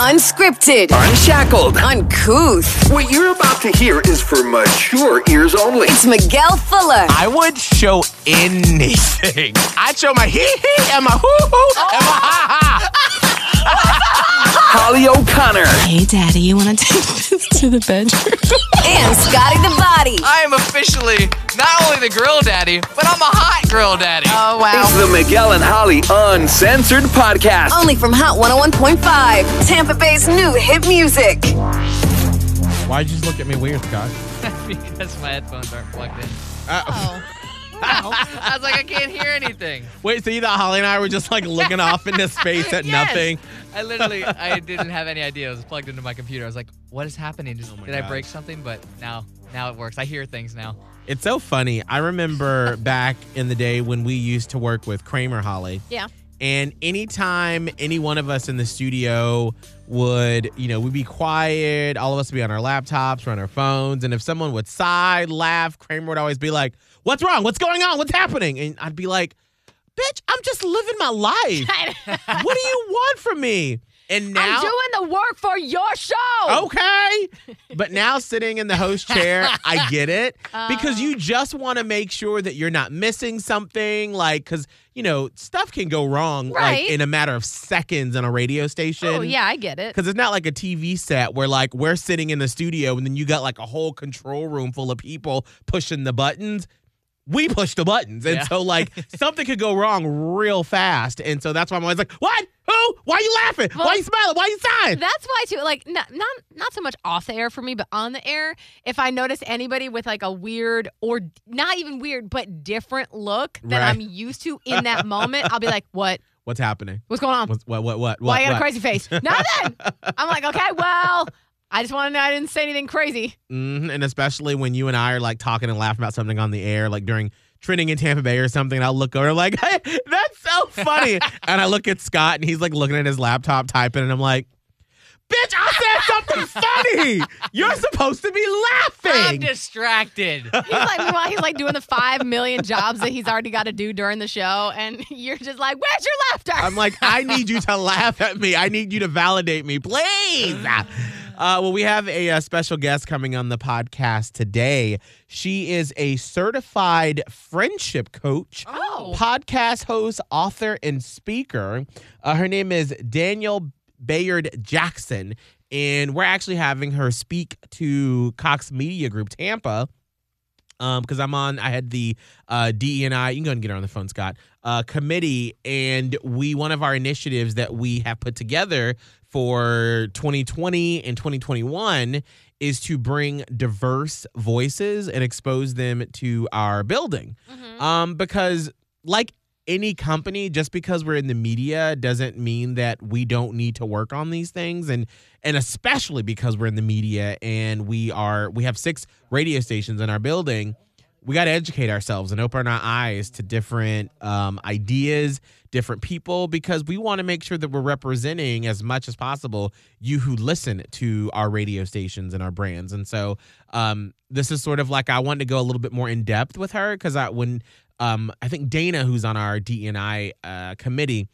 Unscripted. Unshackled. Uncouth. What you're about to hear is for mature ears only. It's Miguel Fuller. I would show anything. I'd show my hee hee and my hoo hoo and my ha ha. Holly O'Connor. Hey, Daddy, you want to take this to the bedroom? And Scotty the Body. I am officially not only the grill daddy, but I'm a hot grill daddy. Oh, wow. It's the Miguel and Holly Uncensored Podcast. Only from Hot 101.5. Tampa Bay's new hit music. Why'd you just look at me weird, Scott? because my headphones aren't plugged in. Uh, oh. I was like, I can't hear anything. Wait, so you thought Holly and I were just like looking off into space at Yes. nothing? I literally, I didn't have any idea. It was plugged into my computer. I was like, what is happening? Just, Oh my did I gosh. break something? But now, now it works. I hear things now. It's so funny. I remember back in the day when we used to work with Kramer Holly. Yeah. And anytime any one of us in the studio would, you know, we'd be quiet, all of us would be on our laptops or on our phones. And if someone would sigh, laugh, Kramer would always be like, What's wrong? What's going on? What's happening? And I'd be like, Bitch, I'm just living my life. what do you want from me? And now I'm doing the work for your show. okay. But now sitting in the host chair, I get it because uh. you just want to make sure that you're not missing something. Like, because, you know, stuff can go wrong Right. like in a matter of seconds on a radio station. Oh, yeah, I get it. Because it's not like a TV set where, like, we're sitting in the studio and then you got like a whole control room full of people pushing the buttons. We push the buttons. And Yeah. so, like, something could go wrong real fast. And so that's why I'm always like, what? Who? Why are you laughing? Well, why are you smiling? Why are you sighing? That's why too. Like not not not so much off the air for me, but on the air. If I notice anybody with like a weird or not even weird, but different look that Right. I'm used to in that moment, I'll be like, "What? What's happening? What's going on? What's, what? What? What? Why what, you got a crazy face? Nothing." I'm like, "Okay, well." I just want to know I didn't say anything crazy. Mhm, And especially when you and I are like talking and laughing about something on the air, like during trending in Tampa Bay or something, and I'll look over like, hey, that's so funny. and I look at Scott and he's like looking at his laptop typing, and I'm like, bitch, I said something funny. You're supposed to be laughing. I'm distracted. He's like, meanwhile, he's like doing the five million jobs that he's already got to do during the show, and you're just like, "Where's your laughter?" I'm like, I need you to laugh at me. I need you to validate me, please. Uh, well, we have a, uh special guest coming on the podcast today. She is a certified friendship coach, Oh. podcast host, author, and speaker. Uh, her name is Daniel Bayard Jackson, and we're actually having her speak to Cox Media Group Tampa um because i'm on i had the uh d and i you can go and get her on the phone scott uh committee and we one of our initiatives that we have put together for 2020 and 2021 is to bring diverse voices and expose them to our building. Um because like any company just because we're in the media doesn't mean that we don't need to work on these things. And and especially because we're in the media and we are we have six radio stations in our building we got to educate ourselves and open our eyes to different um, ideas different people because we want to make sure that we're representing as much as possible you who listen to our radio stations and our brands. And so um, this is sort of like i wanted to go a little bit more in depth with her because i when um, i think dana who's on our d&i uh, committee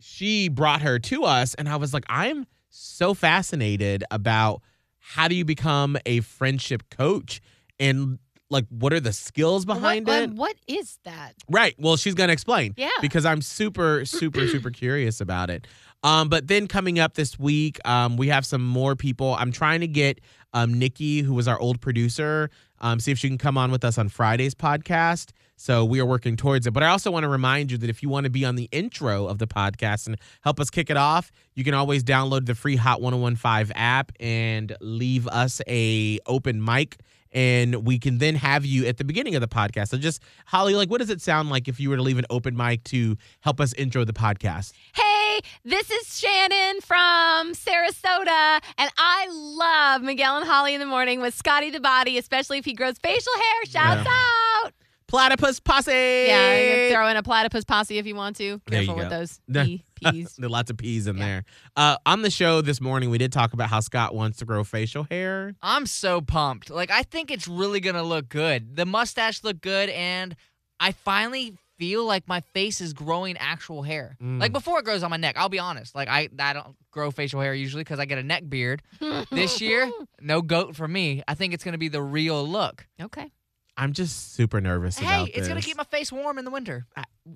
she brought her to us and i was like i'm so fascinated about how do you become a friendship coach and like what are the skills behind what, it? um, what is that? right. Well she's gonna explain Yeah. because i'm super super super curious about it. Um, but then coming up this week um, we have some more people. I'm trying to get um, nikki who was our old producer um, see if she can come on with us on friday's podcast. So we are working towards it. But i also want to remind you that if you want to be on the intro of the podcast and help us kick it off you can always download the free hot 1015 app and leave us a open mic and we can then have you at the beginning of the podcast. So just Holly, like what does it sound like if you were to leave an open mic to help us intro the podcast? Hey, this is Shannon from Sarasota, and I love Miguel and Holly in the morning with Scotty the Body, especially if he grows facial hair. Shouts out! Platypus posse. Yeah, you can throw in a platypus posse if you want to. There you Careful with those No. P- peas. There are lots of peas in Yeah. there. Uh, on the show this morning, we did talk about how Scott wants to grow facial hair. I'm so pumped. Like I think it's really gonna look good. The mustache looked good, and I finally feel like my face is growing actual hair. Mm. Like before it grows on my neck. I'll be honest. Like I, I don't grow facial hair usually because I get a neck beard. this year, no goat for me. I think it's gonna be the real look. Okay. I'm just super nervous Hey, about it's gonna keep my face warm in the winter.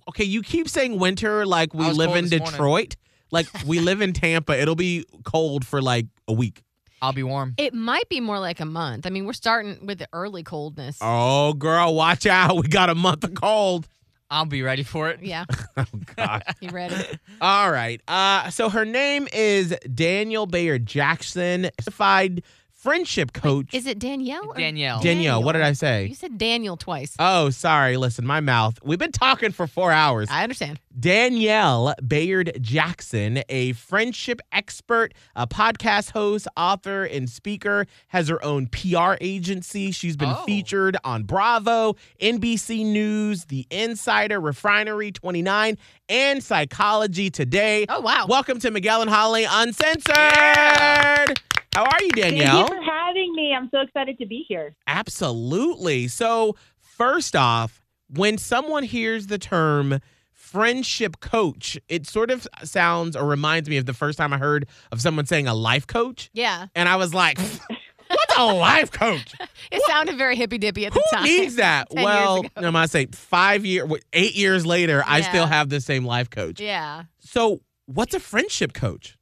okay, you keep saying winter like we live in this morning. Detroit. Like we live in Tampa. It'll be cold for like a week. I'll be warm. It might be more like a month. I mean, we're starting with the early coldness. Oh, girl, watch out. We got a month of cold. I'll be ready for it. Yeah. Oh, God. You ready? All right. Uh, so her name is Daniel Bayard Jackson, certified friendship coach. Is it Danielle? or- Danielle. Danielle, what did I say? You say? said Daniel twice. Oh, sorry. Listen, my mouth. We've been talking for four hours. I understand. Danielle Bayard Jackson, a friendship expert, a podcast host, author, and speaker, has her own PR agency. She's been Oh. featured on Bravo, NBC News, The Insider, Refinery 29, and Psychology Today. Oh, wow. Welcome to Miguel and Holly Uncensored. How are you, Danielle? Thank you for having me. I'm so excited to be here. Absolutely. So, first off, when someone hears the term friendship coach, it sort of sounds or reminds me of the first time I heard of someone saying a life coach. Yeah. And I was like, what's a life coach? It sounded very hippy dippy at the Who time. needs that? 10 Well, ago. I'm going to say five years, eight years later, I still have the same life coach. Yeah. So, what's a friendship coach?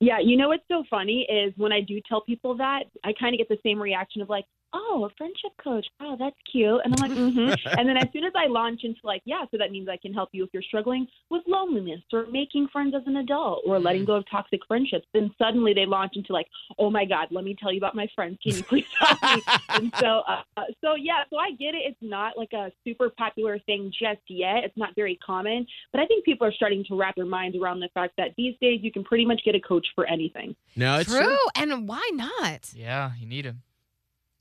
Yeah, you know what's so funny is when I do tell people that, I kind of get the same reaction of like, "Oh, a friendship coach. Oh, that's cute." And I'm like, "Mm-hmm." and then as soon as I launch into like, "Yeah, so that means I can help you if you're struggling with loneliness or making friends as an adult or letting go of toxic friendships," then suddenly they launch into like, "Oh my God, let me tell you about my friends. Can you please help me?" and so, uh, uh, so yeah, so I get it. It's not like a super popular thing just yet. It's not very common, but I think people are starting to wrap their minds around the fact that these days you can pretty much get a coach for anything. No, it's True. And why not? Yeah, you need him.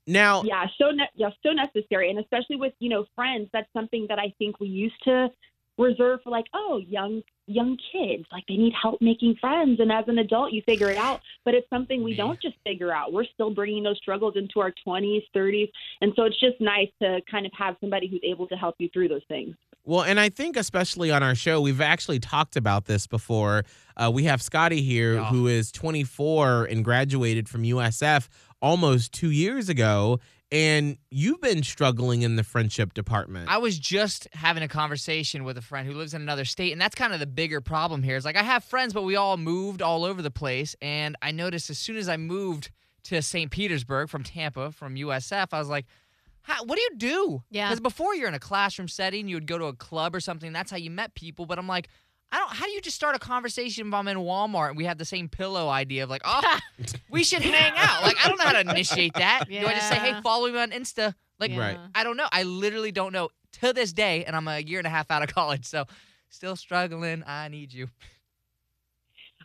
Now, Yeah, so ne- yeah, so necessary, and especially with you know friends. That's something that I think we used to reserve for like, oh, young young kids, like they need help making friends, and as an adult, you figure it out. But it's something we Me. don't just figure out. We're still bringing those struggles into our twenties, thirties, and so it's just nice to kind of have somebody who's able to help you through those things. Well, and I think especially on our show, we've actually talked about this before. Uh, we have Scotty here, Yeah. who is 24 and graduated from USF almost two years ago, and you've been struggling in the friendship department. I was just having a conversation with a friend who lives in another state, and that's kind of the bigger problem here. Is like I have friends, but we all moved all over the place, and I noticed as soon as I moved to St. Petersburg from Tampa from USF, I was like, how, "What do you do?" Yeah. Because before you're in a classroom setting, you would go to a club or something. That's how you met people. But I'm like. I don't. How do you just start a conversation if I'm in Walmart and we have the same pillow idea of like, oh, we should hang out? Like, I don't know how to initiate that. Do I just say, hey, follow me on Insta? Like, Yeah. Right. I don't know. I literally don't know to this day, and I'm a year and a half out of college, so still struggling. I need you.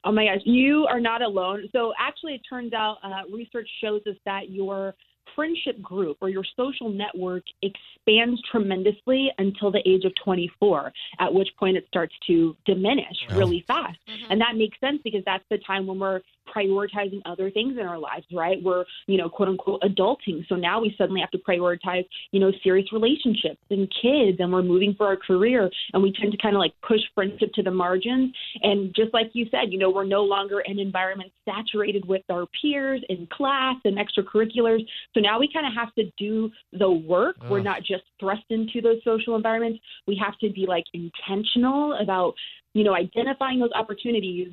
Oh my gosh, you are not alone. So actually, it turns out uh, research shows us that your friendship group or your social network expands tremendously until the age of 24, at which point it starts to diminish really fast. Mhm. And that makes sense because that's the time when we're prioritizing other things in our lives, right? We're, you know, quote unquote adulting. So now we suddenly have to prioritize, you know, serious relationships and kids and we're moving for our career and we tend to kind of like push friendship to the margins. And just like you said, you know, we're no longer in environments saturated with our peers in class and extracurriculars. So now we kind of have to do the work. We're not just thrust into those social environments. We have to be like intentional about, you know, identifying those opportunities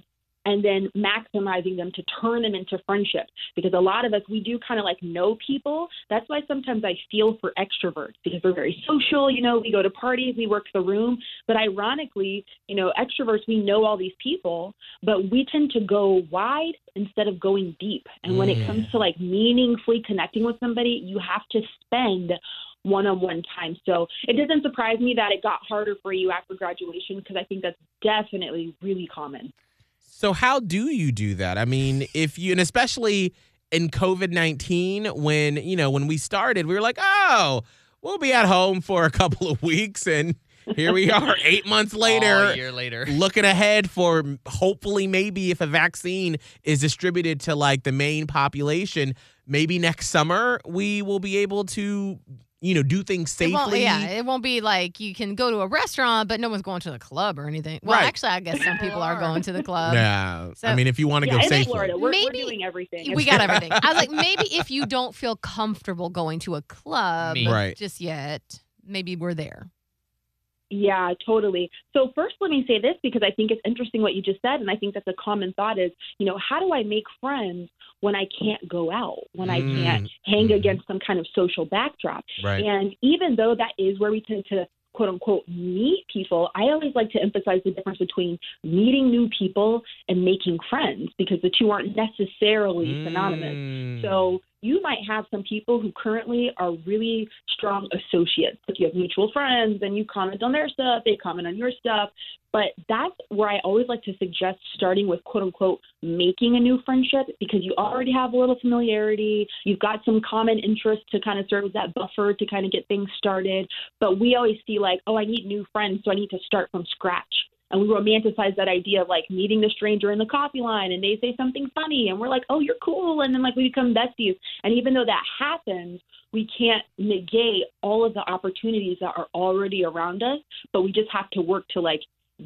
and then maximizing them to turn them into friendship. Because a lot of us, we do kind of like know people. That's why sometimes I feel for extroverts because they're very social. You know, we go to parties, we work the room. But ironically, you know, extroverts, we know all these people, but we tend to go wide instead of going deep. And when it mm. comes to like meaningfully connecting with somebody, you have to spend one on one time. So it doesn't surprise me that it got harder for you after graduation because I think that's definitely really common. So how do you do that? I mean, if you and especially in COVID nineteen, when you know when we started, we were like, oh, we'll be at home for a couple of weeks, and here we are, eight months All later, year later. looking ahead for hopefully maybe if a vaccine is distributed to like the main population, maybe next summer we will be able to you know, do things It won't, safely. yeah, it won't be like you can go to a restaurant, but no one's going to the club or anything. Well, Right. actually, I guess some people are going to the club. Yeah. So- I mean, if you want to yeah, go and safely. Florida, we're, we're Maybe- doing everything. We got everything. I was like, maybe if you don't feel comfortable going to a club Me. Right. just yet, maybe we're there. Yeah, totally. So first, let me say this because I think it's interesting what you just said, and I think that's a common thought is, you know, how do I make friends when I can't go out, when I can't hang Mhm. against some kind of social backdrop? Right. And even though that is where we tend to quote unquote meet people, I always like to emphasize the difference between meeting new people and making friends because the two aren't necessarily synonymous. Mm. So you might have some people who currently are really strong associates. If you have mutual friends and you comment on their stuff, they comment on your stuff. But that's where I always like to suggest starting with quote unquote making a new friendship because you already have a little familiarity. You've got some common interests to kind of serve as that buffer to kind of get things started. But we always see like, oh, I need new friends, so I need to start from scratch and we romanticize that idea of like meeting the stranger in the coffee line and they say something funny and we're like oh you're cool. And then like we become besties. And even though that happens we can't negate all of the opportunities that are already around us but we just have to work to like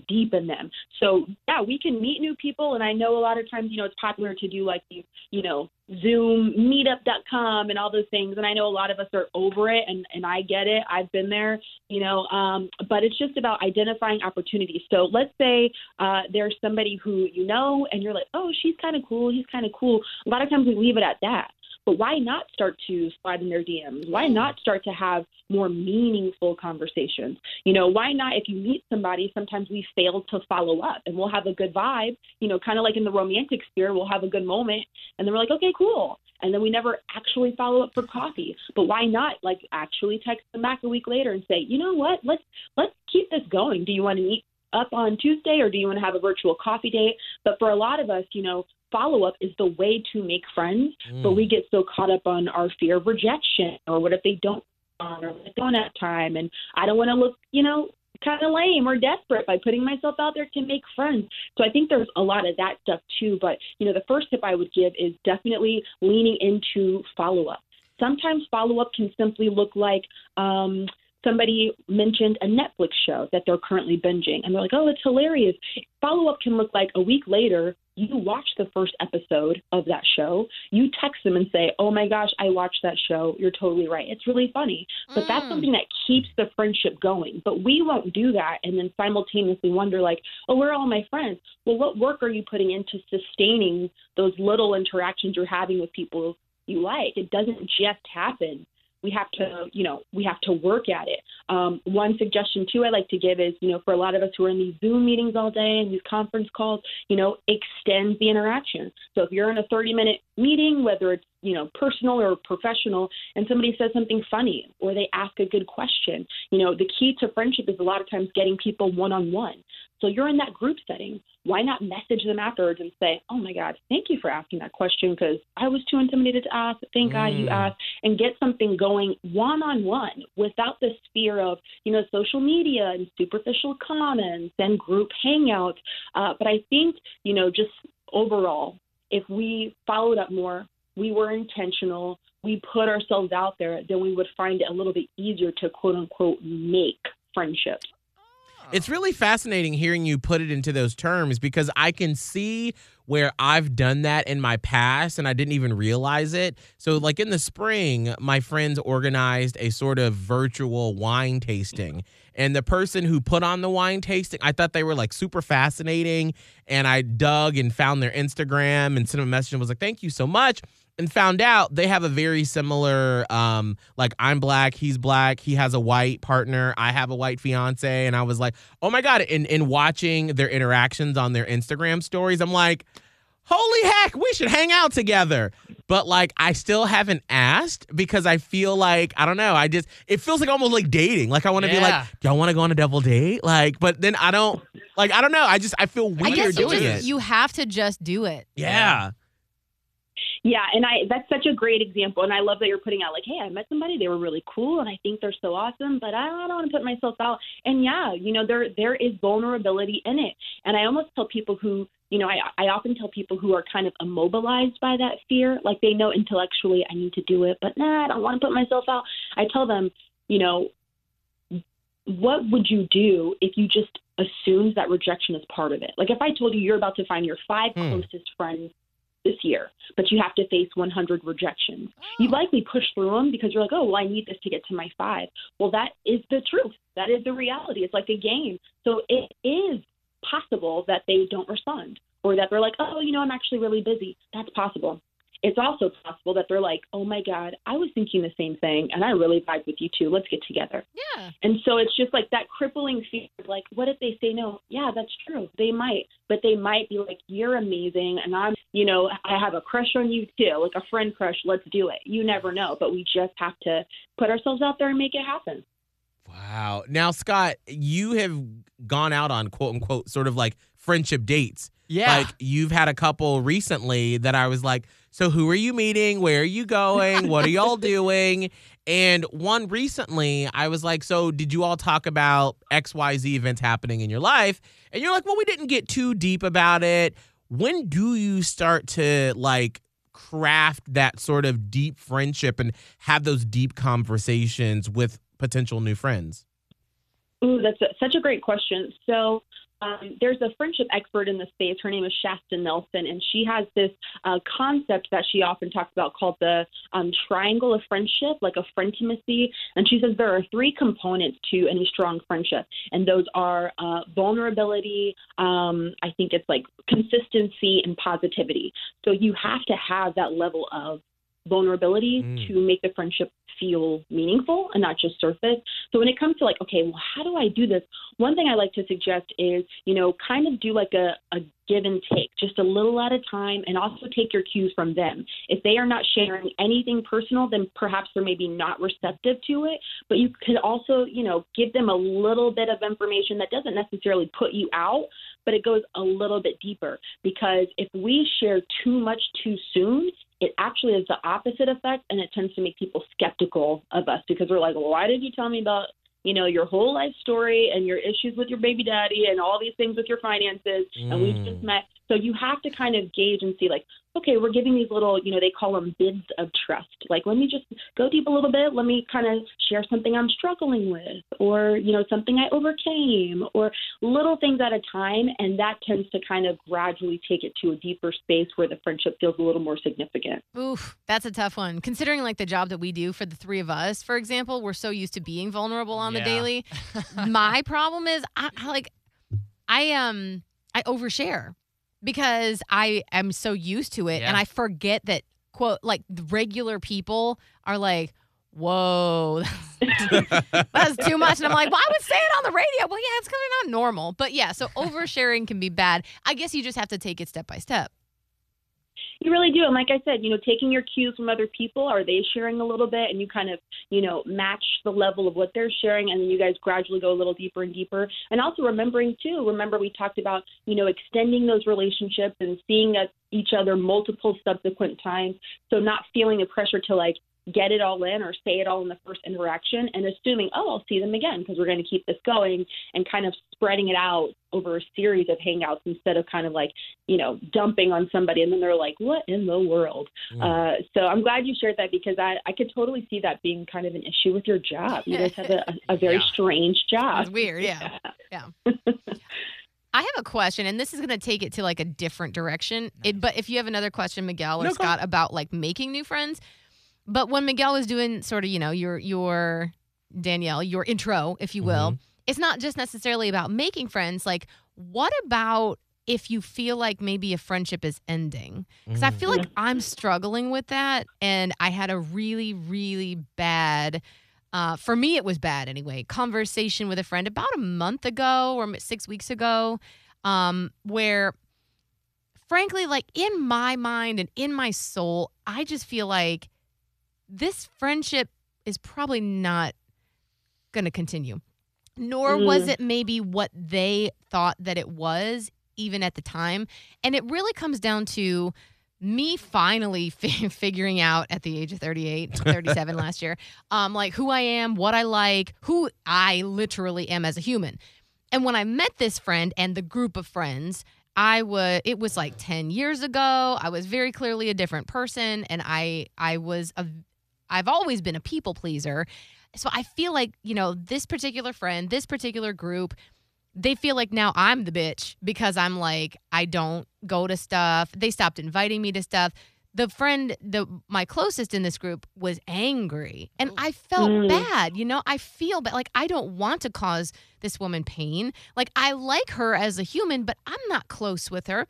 deepen them. So yeah we can meet new people and i know a lot of times you know it's popular to do like these you know zoom meetup.com and all those things and i know a lot of us are over it and and i get it. I've been there you know um, but it's just about identifying opportunities. So let's say uh, there's somebody who you know and you're like oh she's kind of cool he's kind of cool. A lot of times we leave it at that but why not start to slide in their DMs? Why not start to have more meaningful conversations? You know, why not if you meet somebody, sometimes we fail to follow up and we'll have a good vibe, you know, kind of like in the romantic sphere, we'll have a good moment and then we're like, okay, cool. And then we never actually follow up for coffee. But why not like actually text them back a week later and say, you know what, let's let's keep this going. Do you want to meet up on Tuesday or do you want to have a virtual coffee date? But for a lot of us, you know, follow up is the way to make friends, but Mm. we get so caught up on our fear of rejection or what if they don't or they don't have time and I don't want to look, you know, kind of lame or desperate by putting myself out there to make friends. So I think there's a lot of that stuff too. But, you know, the first tip I would give is definitely leaning into follow up. Sometimes follow up can simply look like, um, somebody mentioned a Netflix show that they're currently binging, and they're like, "Oh, it's hilarious." Follow up can look like a week later, you watch the first episode of that show, you text them and say, "Oh my gosh, I watched that show. You're totally right. It's really funny." But that's Mm. something that keeps the friendship going. But we won't do that and then simultaneously wonder like, "Oh, where are all my friends?" Well, what work are you putting into sustaining those little interactions you're having with people you like? It doesn't just happen we have to, you know, we have to work at it. Um, one suggestion too I like to give is, you know, for a lot of us who are in these Zoom meetings all day and these conference calls, you know, extend the interaction. So if you're in a 30 minute meeting, whether it's you know personal or professional, and somebody says something funny or they ask a good question, you know, the key to friendship is a lot of times getting people one on one. So you're in that group setting. Why not message them afterwards and say, "Oh my God, thank you for asking that question because I was too intimidated to ask. Thank God you Mm. asked." And get something going one on one without the sphere of you know social media and superficial comments and group hangouts. Uh, but I think you know just overall, if we followed up more, we were intentional, we put ourselves out there, then we would find it a little bit easier to quote unquote make friendships. Ah. It's really fascinating hearing you put it into those terms because I can see where I've done that in my past and I didn't even realize it. So, like in the spring, my friends organized a sort of virtual wine tasting. And the person who put on the wine tasting, I thought they were like super fascinating. And I dug and found their Instagram and sent them a message and was like, thank you so much and found out they have a very similar um like I'm black, he's black, he has a white partner, I have a white fiance and I was like, "Oh my god, in in watching their interactions on their Instagram stories, I'm like, "Holy heck, we should hang out together." But like I still haven't asked because I feel like I don't know, I just it feels like almost like dating. Like I want to be like, "Do y'all want to go on a double date?" Like, but then I don't like I don't know, I just I feel I weird guess you doing just it. you have to just do it. yeah. Yeah, and I that's such a great example, and I love that you're putting out like, hey, I met somebody, they were really cool, and I think they're so awesome, but I don't want to put myself out. And yeah, you know, there there is vulnerability in it, and I almost tell people who, you know, I I often tell people who are kind of immobilized by that fear, like they know intellectually I need to do it, but nah, I don't want to put myself out. I tell them, you know, what would you do if you just assumed that rejection is part of it? Like if I told you you're about to find your five Hmm. closest friends this year, but you have to face 100 rejections. You oh. likely push through them because you're like, oh, well, I need this to get to my five. Well, that is the truth. That is the reality. It's like a game. So it is possible that they don't respond or that they're like, oh, you know, I'm actually really busy. That's possible. It's also possible that they're like, oh my God, I was thinking the same thing and I really vibe with you too. Let's get together. Yeah. And so it's just like that crippling fear of like, what if they say no? Yeah, that's true. They might, but they might be like, you're amazing. And I'm, you know, I have a crush on you too, like a friend crush. Let's do it. You never know, but we just have to put ourselves out there and make it happen. Wow. Now, Scott, you have gone out on quote unquote sort of like friendship dates. Yeah. Like you've had a couple recently that I was like, so who are you meeting? Where are you going? What are y'all doing? And one recently, I was like, so did you all talk about XYZ events happening in your life? And you're like, well, we didn't get too deep about it. When do you start to like craft that sort of deep friendship and have those deep conversations with potential new friends? Ooh, that's a, such a great question. So, um, there's a friendship expert in the space. Her name is Shasta Nelson, and she has this uh, concept that she often talks about called the um, triangle of friendship, like a frientimacy. And she says there are three components to any strong friendship, and those are uh, vulnerability. Um, I think it's like consistency and positivity. So you have to have that level of vulnerability Mm. to make the friendship feel meaningful and not just surface. So when it comes to like, okay, well, how do I do this? One thing I like to suggest is, you know, kind of do like a, a give and take, just a little at a time, and also take your cues from them. If they are not sharing anything personal, then perhaps they're maybe not receptive to it. But you could also, you know, give them a little bit of information that doesn't necessarily put you out, but it goes a little bit deeper. Because if we share too much too soon, it actually is the opposite effect, and it tends to make people skeptical of us because we're like, why did you tell me about you know your whole life story and your issues with your baby daddy and all these things with your finances, and we Mm. just met. So you have to kind of gauge and see like, okay, we're giving these little, you know, they call them bids of trust. Like, let me just go deep a little bit. Let me kind of share something I'm struggling with, or you know, something I overcame, or little things at a time, and that tends to kind of gradually take it to a deeper space where the friendship feels a little more significant. Oof, that's a tough one. Considering like the job that we do for the three of us, for example, we're so used to being vulnerable on the daily. My problem is I, I like I um I overshare because I am so used to it and I forget that quote like regular people are like Whoa, that's too much. And I'm like, well, I would say it on the radio. Well, yeah, it's kind of not normal. But yeah, so oversharing can be bad. I guess you just have to take it step by step. You really do. And like I said, you know, taking your cues from other people, are they sharing a little bit? And you kind of, you know, match the level of what they're sharing. And then you guys gradually go a little deeper and deeper. And also remembering, too, remember we talked about, you know, extending those relationships and seeing each other multiple subsequent times. So not feeling the pressure to like, get it all in or say it all in the first interaction and assuming, oh, I'll see them again because we're going to keep this going and kind of spreading it out over a series of hangouts instead of kind of like, you know, dumping on somebody and then they're like, what in the world? Uh, so I'm glad you shared that because I, I could totally see that being kind of an issue with your job. You guys have a, a, a very Yeah. strange job. It's weird, yeah. Yeah. I have a question, and this is going to take it to like a different direction. It, but if you have another question, Miguel or No, Scott, about like making new friends, but when Miguel was doing sort of, you know, your your Danielle, your intro, if you will, it's not just necessarily about making friends. Like, what about if you feel like maybe a friendship is ending? Because I feel like I'm struggling with that, and I had a really, really bad. Uh, for me, it was bad anyway. Conversation with a friend about a month ago or six weeks ago, um, where frankly, like in my mind and in my soul, I just feel like this friendship is probably not going to continue. Nor was Mm. it maybe what they thought that it was, even at the time. And it really comes down to me finally fi- figuring out at the age of 38 37 last year um like who i am what i like who i literally am as a human and when i met this friend and the group of friends i was it was like 10 years ago i was very clearly a different person and i i was a i've always been a people pleaser so i feel like you know this particular friend this particular group they feel like now I'm the bitch because I'm like I don't go to stuff. They stopped inviting me to stuff. The friend, the my closest in this group was angry, and I felt Mm. bad. You know, I feel bad. Like I don't want to cause this woman pain. Like I like her as a human, but I'm not close with her.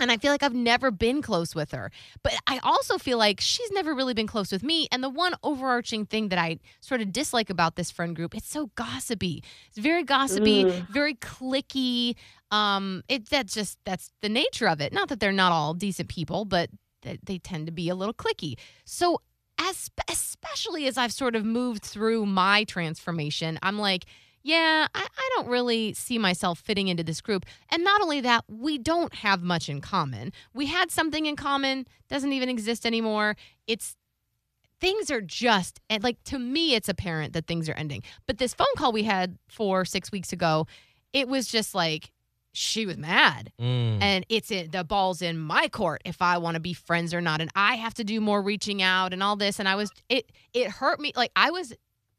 And I feel like I've never been close with her. But I also feel like she's never really been close with me. And the one overarching thing that I sort of dislike about this friend group, it's so gossipy. It's very gossipy, Mm. very clicky. Um, it that's just that's the nature of it. Not that they're not all decent people, but they, they tend to be a little clicky. So as especially as I've sort of moved through my transformation, I'm like, yeah, I, I don't really see myself fitting into this group. And not only that, we don't have much in common. We had something in common, doesn't even exist anymore. It's things are just and like to me it's apparent that things are ending. But this phone call we had four, six weeks ago, it was just like she was mad Mm. and it's in the ball's in my court if I want to be friends or not and I have to do more reaching out and all this and I was it it hurt me like I was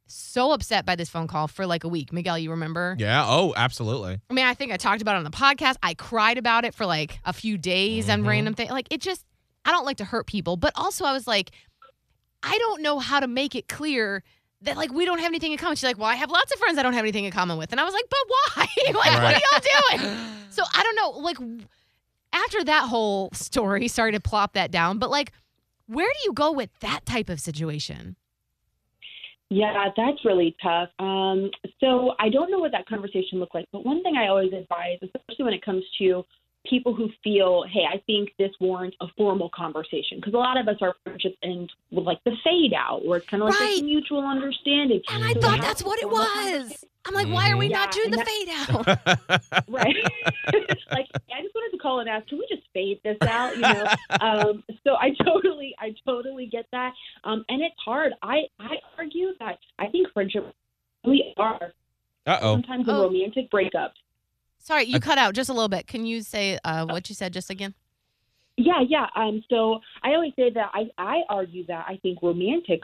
so upset by this phone call for like a week. Miguel, you remember? Yeah. Oh, absolutely. I mean, I think I talked about it on the podcast. I cried about it for like a few days on Mhm. random things. Like it just I don't like to hurt people, but also I was like I don't know how to make it clear that like we don't have anything in common. She's like, "Well, I have lots of friends I don't have anything in common with." And I was like, "But why? like what are y'all doing?" So I don't know. Like after that whole story, sorry to plop that down, but like, where do you go with that type of situation? Yeah, that's really tough. Um, so I don't know what that conversation looked like, but one thing I always advise, especially when it comes to people who feel, hey, I think this warrants a formal conversation, because a lot of us our friendships end with like the fade out, where it's kind of like Right. this mutual understanding. And I thought that's what it was. I'm like, why are we Mhm. not doing the and fade out? right? like I just wanted to call and ask, can we just fade this out? You know. um, so I totally, I totally get that, um, and it's hard. I I argue that I think friendship really are Uh oh. sometimes in Oh. romantic breakups. Sorry, you cut out just a little bit. Can you say uh, what you said just again? Yeah, yeah. Um, so I always say that I I argue that I think romantic,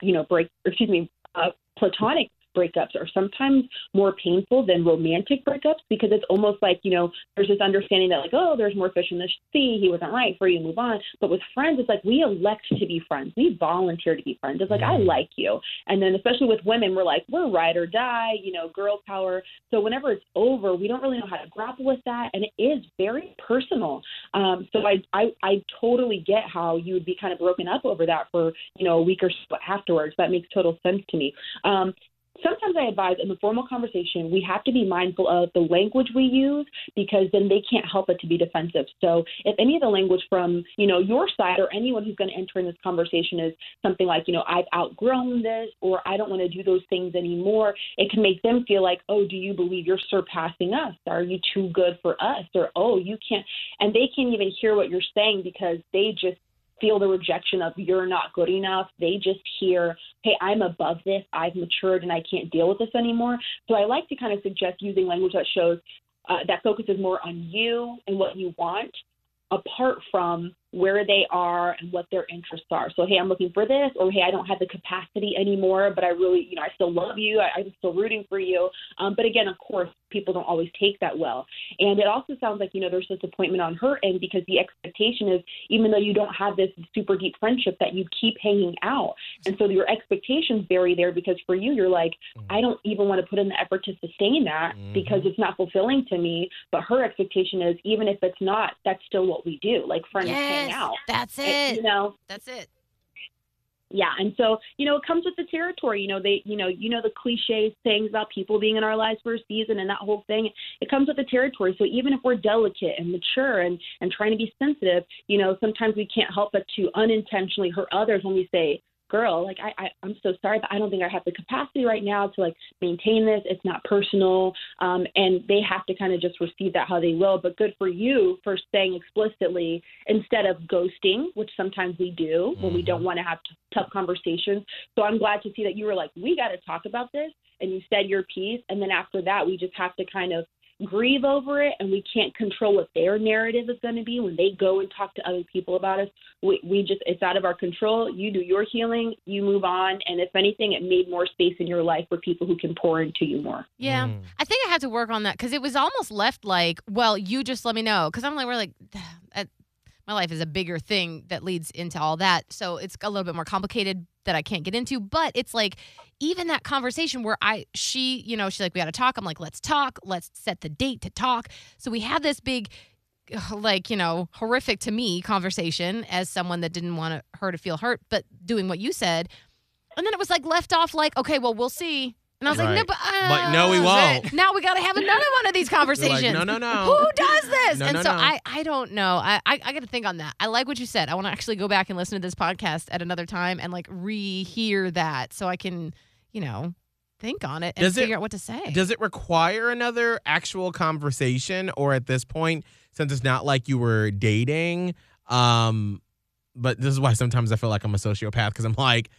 you know, break excuse me, uh, platonic breakups are sometimes more painful than romantic breakups because it's almost like you know there's this understanding that like oh there's more fish in the sea he wasn't right for you move on. But with friends it's like we elect to be friends. We volunteer to be friends. It's like I Mm. like you. And then especially with women we're like we're ride or die you know girl power. So whenever it's over we don't really know how to grapple with that. And it is very personal. Um, so I, I I totally get how you would be kind of broken up over that for you know a week or so afterwards. That makes total sense to me. Um, sometimes I advise in the formal conversation we have to be mindful of the language we use because then they can't help but to be defensive. So if any of the language from you know your side or anyone who's going to enter in this conversation is something like you know I've outgrown this or I don't want to do those things anymore, it can make them feel like oh do you believe you're surpassing us? Are you too good for us? Or oh you can't and they can't even hear what you're saying because they just feel the rejection of you're not good enough. They just hear, hey, I'm above this. I've matured and I can't deal with this anymore. So I like to kind of suggest using language that shows uh, that focuses more on you and what you want apart from where they are and what their interests are. So, hey, I'm looking for this, or hey, I don't have the capacity anymore, but I really, you know, I still love you. I, I'm still rooting for you. Um, but again, of course, people don't always take that well. And it also sounds like, you know, there's disappointment on her end because the expectation is, even though you don't have this super deep friendship, that you keep hanging out. And so your expectations vary there because for you, you're like, I don't even want to put in the effort to sustain that Mhm. because it's not fulfilling to me. But her expectation is, even if it's not, that's still what we do. Like friends out. that's And, it. you know, That's it. yeah, and so you know it comes with the territory. You know they, you know, you know the cliche things about people being in our lives for a season and that whole thing. It comes with the territory. So even if we're delicate and mature and and trying to be sensitive, you know, sometimes we can't help but to unintentionally hurt others when we say, girl, like I, I I'm so sorry, but I don't think I have the capacity right now to like maintain this. It's not personal, um, and they have to kind of just receive that how they will. But good for you for saying explicitly instead of ghosting, which sometimes we do when we don't want to have t- tough conversations. So I'm glad to see that you were like, we got to talk about this, and you said your piece, and then after that, we just have to kind of grieve over it and we can't control what their narrative is going to be when they go and talk to other people about us we, we just it's out of our control you do your healing you move on and if anything it made more space in your life for people who can pour into you more Yeah, Mm. I think I had to work on that because it was almost left like, well, you just let me know. Because I'm like, we're like, that, my life is a bigger thing that leads into all that, so it's a little bit more complicated that I can't get into. But it's like, even that conversation where I, she, you know, she's like, we got to talk. I'm like, let's talk. Let's set the date to talk. So we had this big. Like, you know, horrific to me conversation as someone that didn't want her to feel hurt, but doing what you said. And then it was like left off, like, okay, well, we'll see. And I was like, no, Right. but, But no, we uh, won't. Now we got to have another one of these conversations. no, no, no. Who does this? No, and no, so no. I, I don't know. I, I, I got to think on that. I like what you said. I want to actually go back and listen to this podcast at another time and like rehear that so I can, you know, think on it and Does it- figure out what to say. Does it require another actual conversation, or at this point, since it's not like you were dating, um, but this is why sometimes I feel like I'm a sociopath because I'm like,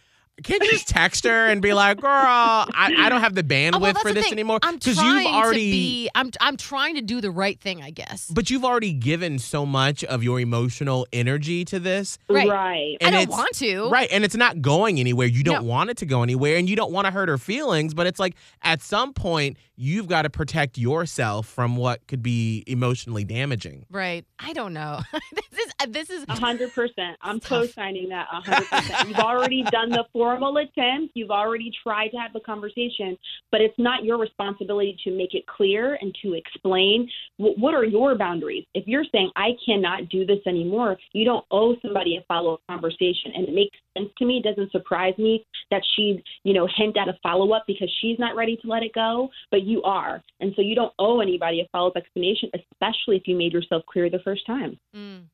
can't you just text her and be like, girl, I, I don't have the bandwidth Oh, well, for the this thing. anymore? I'm Because trying you've already. to be. I'm I'm trying to do the right thing, I guess. but you've already given so much of your emotional energy to this. Right. right I and don't it's- want to. Right. And it's not going anywhere. You don't No. want it to go anywhere and you don't want to hurt her feelings. But it's like at some point, you've got to protect yourself from what could be emotionally damaging. Right. I don't know. this is this is hundred percent. I'm co-signing that. Hundred percent. You've already done the formal attempt. You've already tried to have the conversation, but it's not your responsibility to make it clear and to explain wh- what are your boundaries. If you're saying I cannot do this anymore, you don't owe somebody a follow-up conversation, and it makes sense to me. It doesn't surprise me that she'd you know hint at a follow-up because she's not ready to let it go, but you are, and so you don't owe anybody a follow-up explanation, especially if you made yourself clear the first time. Mm.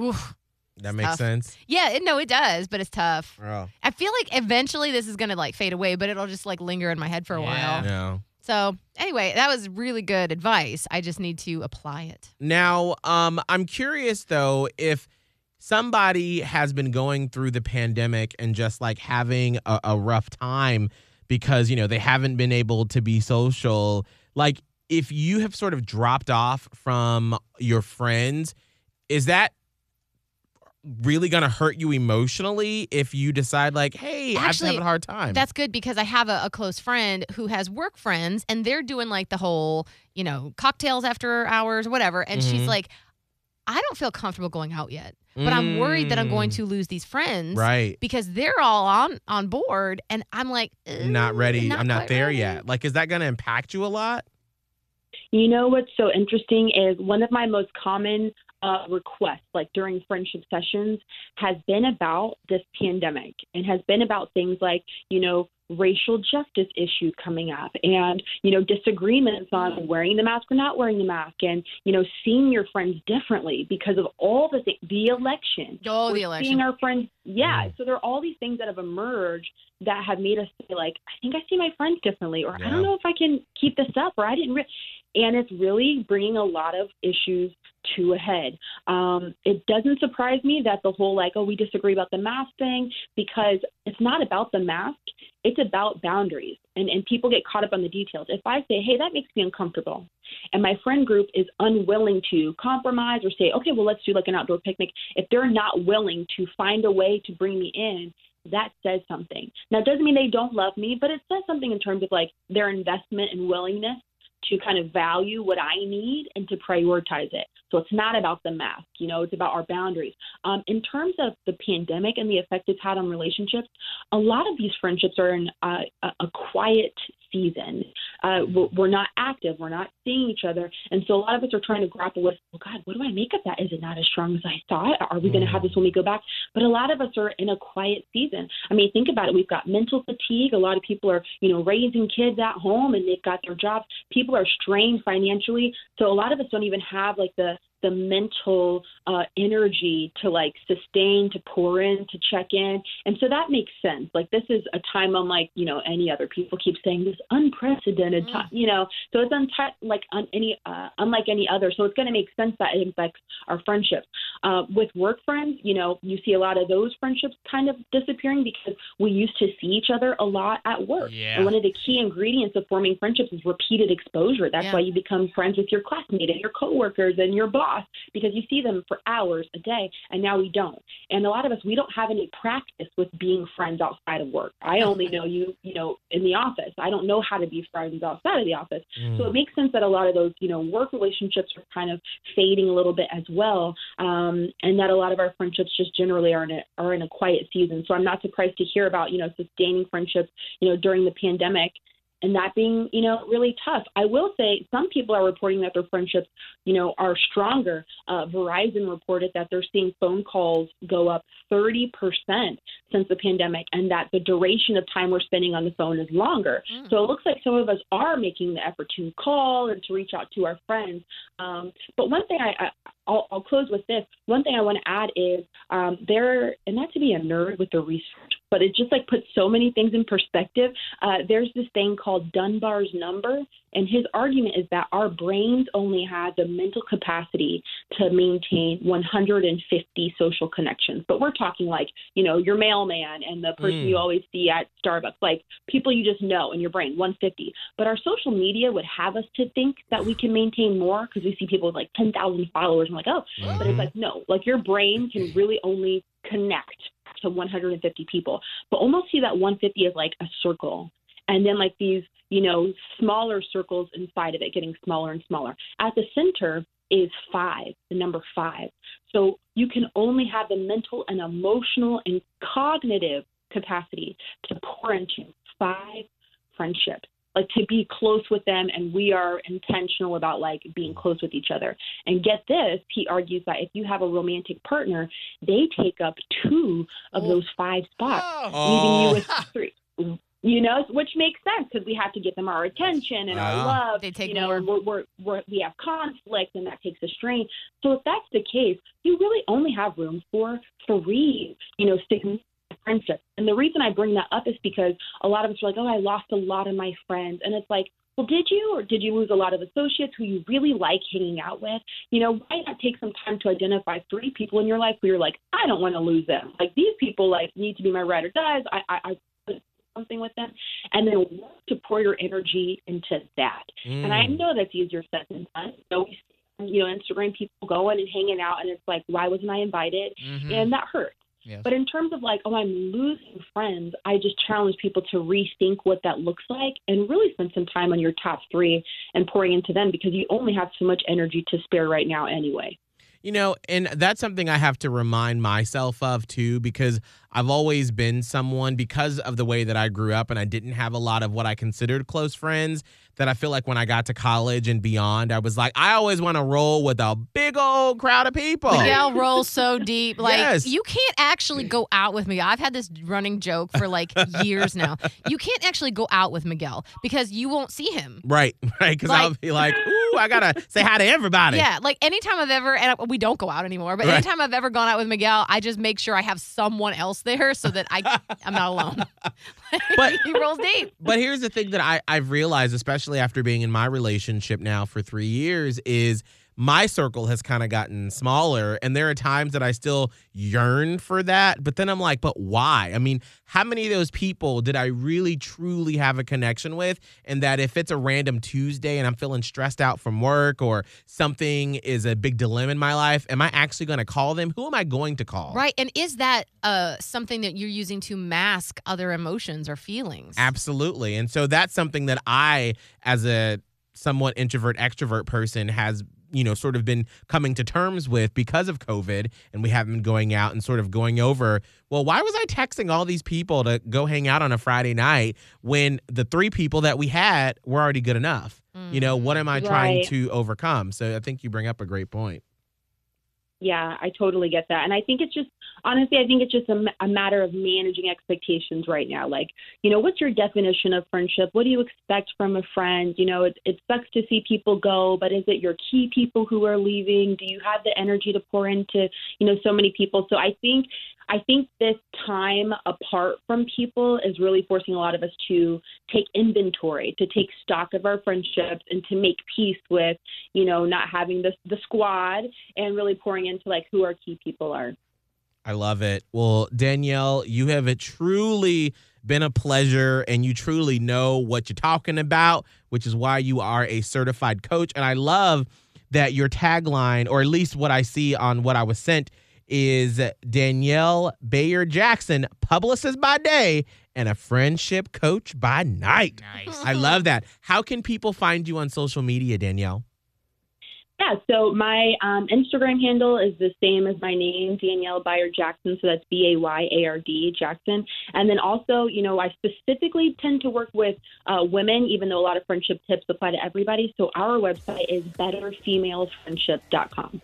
Oof. That It's makes tough. sense. Yeah, it, no, it does, but it's tough. Oh. I feel like eventually this is gonna like fade away, but it'll just like linger in my head for a Yeah. while. No. So anyway, that was really good advice. I just need to apply it. Now, um, I'm curious though if somebody has been going through the pandemic and just like having a, a rough time because you know they haven't been able to be social. Like, if you have sort of dropped off from your friends, is that really gonna hurt you emotionally if you decide like, hey, I'm Actually, having a hard time? That's good because I have a, a close friend who has work friends and they're doing like the whole, you know, cocktails after hours, whatever. And she's Mhm. like, I don't feel comfortable going out yet, but I'm worried that I'm going Mm, to lose these friends. right. Because they're all on on board, and I'm like, Not "Uh, ready. I'm not there ready." yet. Like, is that gonna impact you a lot? You know what's so interesting is one of my most common uh, requests, like during friendship sessions, has been about this pandemic and has been about things like, you know, racial justice issues coming up and, you know, disagreements on wearing the mask or not wearing the mask and, you know, seeing your friends differently because of all the things, the election. Oh, We're the election. Seeing our friends, yeah. Mm. So there are all these things that have emerged that have made us say, like, I think I see my friends differently, or I don't know if I can keep this up, or I didn't. Re-. And it's really bringing a lot of issues to a head. Um, it doesn't surprise me that the whole like, oh, we disagree about the mask thing because it's not about the mask. It's about boundaries, and and people get caught up on the details. If I say, hey, that makes me uncomfortable, and my friend group is unwilling to compromise or say, okay, well, let's do like an outdoor picnic. If they're not willing to find a way to bring me in, that says something. Now, it doesn't mean they don't love me, but it says something in terms of like their investment and willingness to kind of value what I need and to prioritize it. So it's not about the mask, you know, it's about our boundaries. Um, in terms of the pandemic and the effect it's had on relationships, a lot of these friendships are in uh, a, a quiet season. Uh, we're, we're not active, we're not seeing each other. And so a lot of us are trying to grapple with, well, God, what do I make of that? Is it not as strong as I thought? Are we going to have this when we go back? But a lot of us are in a quiet season. I mean, think about it. We've got mental fatigue. A lot of people are, you know, raising kids at home and they've got their jobs. People are strained financially. So a lot of us don't even have like the the mental uh, energy to like sustain, to pour in, to check in. And so that makes sense. Like this is a time unlike, you know, any other. People keep saying this unprecedented time, you know, so it's unti- like un- any, uh, unlike any other. So it's going to make sense that it affects our friendships. Uh, with work friends, you know, you see a lot of those friendships kind of disappearing because we used to see each other a lot at work. Yeah. And one of the key ingredients of forming friendships is repeated exposure. That's Yeah. why you become friends with your classmate and your coworkers and your boss because you see them for hours a day and now we don't. And a lot of us we don't have any practice with being friends outside of work. I only know you, you know, in the office. I don't know how to be friends outside of the office. So it makes sense that a lot of those, you know, work relationships are kind of fading a little bit as well, um, and that a lot of our friendships just generally are in a are in a quiet season. So I'm not surprised to hear about you know sustaining friendships, you know, during the pandemic. And that being, you know, really tough. I will say some people are reporting that their friendships, you know, are stronger. Uh, Verizon reported that they're seeing phone calls go up 30% since the pandemic and that the duration of time we're spending on the phone is longer. Mm. So it looks like some of us are making the effort to call and to reach out to our friends. Um, but one thing I, I I'll, I'll close with this. One thing I want to add is um, there, and not to be a nerd with the research, but it just like puts so many things in perspective. Uh, there's this thing called Dunbar's number, and his argument is that our brains only have the mental capacity to maintain 150 social connections. But we're talking like, you know, your mailman and the person Mm. you always see at Starbucks, like people you just know in your brain, 150. But our social media would have us to think that we can maintain more because we see people with like 10,000 followers. I'm like, oh, but it's like, no, like your brain can really only connect to 150 people. But almost see that 150 as like a circle. And then like these, you know, smaller circles inside of it getting smaller and smaller. At the center is five, the number five. So you can only have the mental and emotional and cognitive capacity to pour into five friendships like to be close with them and we are intentional about like being close with each other and get this he argues that if you have a romantic partner they take up two of oh. those five spots oh. leaving you with three you know which makes sense because we have to give them our attention and Wow. our love They take you know more. we're, we're, we're, we have conflict and that takes a strain so if that's the case you really only have room for three you know significant friendships and the reason i bring that up is because a lot of us are like oh i lost a lot of my friends and it's like well, did you, or did you lose a lot of associates who you really like hanging out with? You know, why not take some time to identify three people in your life who you're like, I don't want to lose them. Like these people, like need to be my ride or dies. I, I, I something with them, and then work to pour your energy into that. And I Mm. know that's easier said than done. So we see, you know, Instagram people going and hanging out, and it's like, why wasn't I invited? Mhm. And that hurts. Yes. But in terms of like, oh, I'm losing friends, I just challenge people to rethink what that looks like and really spend some time on your top three and pouring into them because you only have so much energy to spare right now anyway. You know, and that's something I have to remind myself of too, because I've always been someone, because of the way that I grew up and I didn't have a lot of what I considered close friends, that I feel like when I got to college and beyond, I was like, I always want to roll with a big old crowd of people. Miguel rolls so deep. Like Yes. you can't actually go out with me. I've had this running joke for like years now. You can't actually go out with Miguel because you won't see him. Right, right. Because Like- I'll be like, ooh, I got to say hi to everybody. Yeah, like anytime I've ever, and we don't go out anymore, but Right. anytime I've ever gone out with Miguel, I just make sure I have someone else there so that I, I'm not alone. But- he rolls deep. But here's the thing that I, I've realized, especially after being in my relationship now for three years, is my circle has kind of gotten smaller. And there are times that I still yearn for that. But then I'm like, but why? I mean, how many of those people did I really truly have a connection with? And that if it's a random Tuesday and I'm feeling stressed out from work or something is a big dilemma in my life, am I actually going to call them? Who am I going to call? Right. And is that uh, something that you're using to mask other emotions or feelings? Absolutely. And so that's something that I, as a somewhat introvert extrovert person, has you know sort of been coming to terms with because of COVID, and we haven't been going out and sort of going over. Well, why was I texting all these people to go hang out on a Friday night when the three people that we had were already good enough? You know, what am I mm, trying to overcome? So I think you bring up a great point. Yeah, I totally get that. And I think it's just, honestly, I think it's just a, a matter of managing expectations right now. Like, you know, what's your definition of friendship? What do you expect from a friend? You know, it, it sucks to see people go, but is it your key people who are leaving? Do you have the energy to pour into, you know, so many people? So I think I think this time apart from people is really forcing a lot of us to take inventory, to take stock of our friendships, and to make peace with, you know, not having the the squad and really pouring into like who our key people are. I love it. Well, Danielle, you have truly been a pleasure and you truly know what you're talking about, which is why you are a certified coach. And I love that your tagline, or at least what I see on what I was sent, is Danielle Bayard Jackson, publicist by day and a friendship coach by night. Nice. I love that. How can people find you on social media, Danielle? Yeah, so my um, Instagram handle is the same as my name, Danielle Bayard Jackson. So that's B A Y A R D Jackson. And then also, you know, I specifically tend to work with uh, women, even though a lot of friendship tips apply to everybody. So our website is betterfemalesfriendship.com.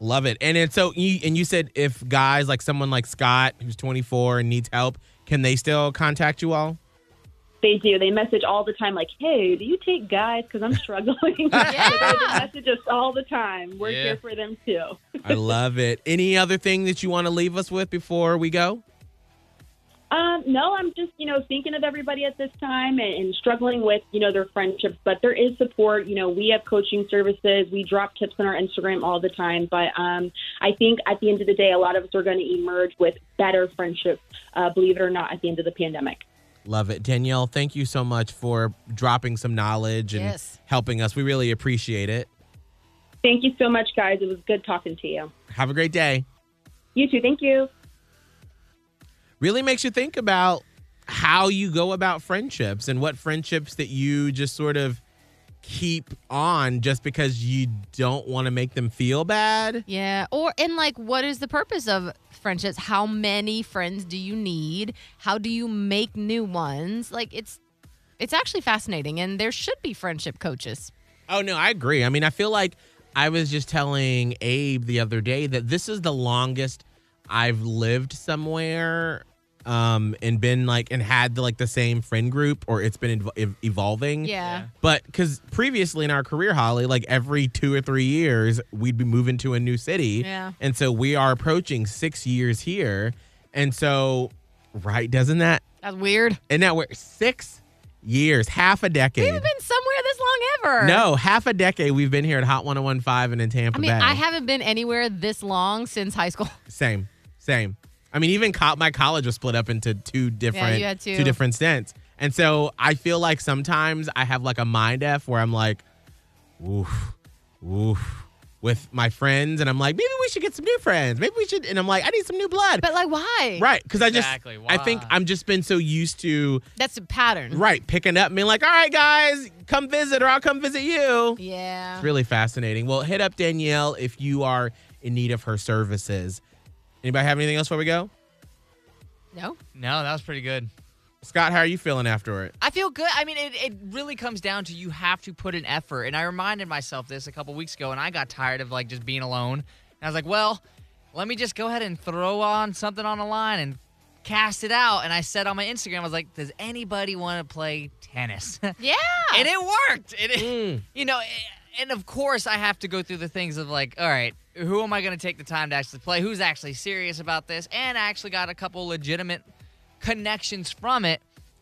Love it. And it's so you and you said if guys like someone like Scott who's 24 and needs help, can they still contact you all? They do. They message all the time, like, "Hey, do you take guys? Because I'm struggling." Yeah. They message us all the time. We're Yeah. here for them too. I love it. Any other thing that you want to leave us with before we go? Um, no, I'm just, you know, thinking of everybody at this time and, and struggling with, you know, their friendships. But there is support. You know, we have coaching services. We drop tips on our Instagram all the time. But um, I think at the end of the day, a lot of us are going to emerge with better friendships, uh, believe it or not, at the end of the pandemic. Love it. Danielle, thank you so much for dropping some knowledge and Yes. helping us. We really appreciate it. Thank you so much, guys. It was good talking to you. Have a great day. You too. Thank you. Really makes you think about how you go about friendships and what friendships that you just sort of keep on just because you don't want to make them feel bad. Yeah. Or and like what is the purpose of friendships? How many friends do you need? How do you make new ones? Like it's it's actually fascinating and there should be friendship coaches. Oh no, I agree. I mean, I feel like I was just telling Abe the other day that this is the longest I've lived somewhere um and been like and had the, like the same friend group or it's been ev- ev- evolving. Yeah. But cuz previously in our career Holly, like every 2 or 3 years we'd be moving to a new city. Yeah. And so we are approaching 6 years here. And so right, doesn't that That's weird. and now we're 6 years, half a decade. We haven't been somewhere this long ever. No, half a decade we've been here at Hot 1015 and in Tampa I mean, Bay. I haven't been anywhere this long since high school. Same, same. I mean, even co- my college was split up into two different, you had two. different stints, and so I feel like sometimes I have like a mind f where I'm like, oof, oof, with my friends, and I'm like, maybe we should get some new friends. Maybe we should, and I'm like, I need some new blood. But like why? right, because I just, Exactly, I think? I'm just been so used to That's a pattern. right picking up and being like, all right, guys, come visit, or I'll come visit you. Yeah. It's really fascinating. Well, hit up Danielle if you are in need of her services. Anybody have anything else before we go? No. No, that was pretty good. Scott, how are you feeling after it? I feel good. I mean, it, it really comes down to you have to put an effort. And I reminded myself this a couple weeks ago, and I got tired of like just being alone. And I was like, well, let me just go ahead and throw on something on the line and cast it out. And I said on my Instagram, I was like, does anybody want to play tennis? Yeah. and it worked. It, Mm. you know, and of course I have to go through the things of like, all right, who am I going to take the time to actually play? Who's actually serious about this? And I actually got a couple legitimate connections from it.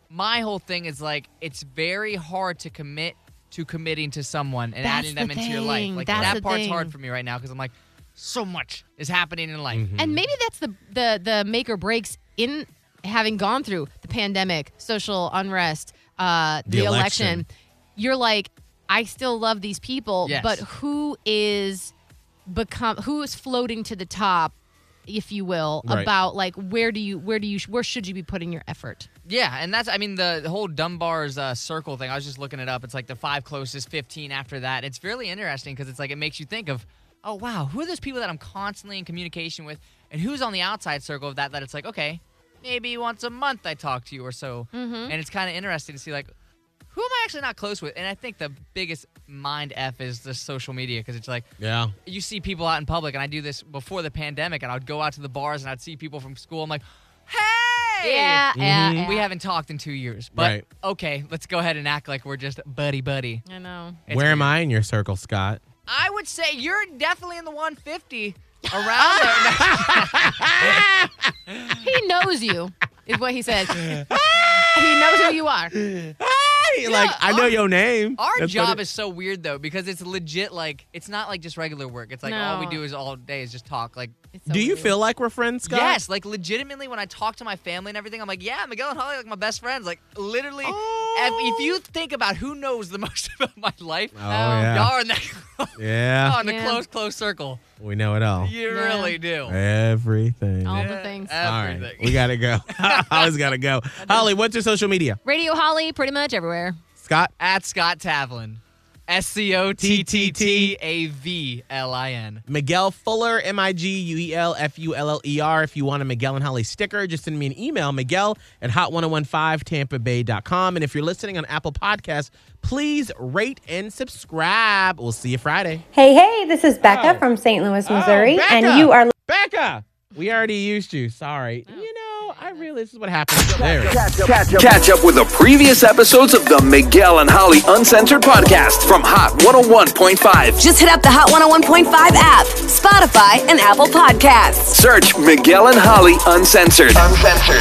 My whole thing is like, it's very hard to commit to committing to someone and That's adding them the into your life. thing. Like That's that the part's thing. hard for me right now because I'm like, so much is happening in life. Mm-hmm. And maybe that's the the the make or breaks in having gone through the pandemic, social unrest, uh, the, The election. election. You're like, I still love these people, Yes. but who is become who is floating to the top, if you will, Right. about like where do you where do you where should you be putting your effort? Yeah, and that's I mean the, the whole Dunbar's uh, circle thing. I was just looking it up. It's like the five closest, fifteen after that. It's really interesting because it's like it makes you think of, oh wow, who are those people that I'm constantly in communication with, and who's on the outside circle of that? That it's like okay, maybe once a month I talk to you or so, Mm-hmm. and it's kind of interesting to see like who am I actually not close with? And I think the biggest mind f is the social media because it's like Yeah. you see people out in public, and I do this before the pandemic, and I would go out to the bars and I'd see people from school. I'm like, hey, Yeah, yeah, Mhm. yeah. We haven't talked in two years, but Right. okay, let's go ahead and act like we're just buddy buddy. I know. It's Where am. I in your circle, Scott? I would say you're definitely in the 150 around there. He knows you, is what he says. he knows who you are. Hey, like I know our- your name. Our That's job what it- is so weird though because it's legit like it's not like just regular work. It's like all we do is all day is just talk. Like so Do you weird. feel like we're friends, Scott? yes, like legitimately when I talk to my family and everything, I'm like, yeah, Miguel and Holly like my best friends. Like literally, if, if you think about who knows the most about my life, Oh yeah. y'all are in that Yeah. y'all in the Yeah. close close circle. We know it all. You Yeah. really do. Everything. All All the things. right. Everything. We gotta go. Holly's gotta go. Holly, what's your social media? Radio Holly, pretty much everywhere. Scott? At Scott Tavlin, S C O T T T A V L I N. Miguel Fuller, M I G U E L F U L L E R. If you want a Miguel and Holly sticker, just send me an email, Miguel at hot1015tampabay.com. And if you're listening on Apple Podcasts, please rate and subscribe. We'll see you Friday. Hey, hey, this is Becca Oh. from St. Louis, Oh, Missouri, Becca. and you are Becca, we already used you. Sorry. Oh. You know, I realize this is what happens. There. Catch up with the previous episodes of the Miguel and Holly Uncensored podcast from Hot 101.5. Just hit up the Hot 101.5 app, Spotify, and Apple Podcasts. Search Miguel and Holly Uncensored. Uncensored.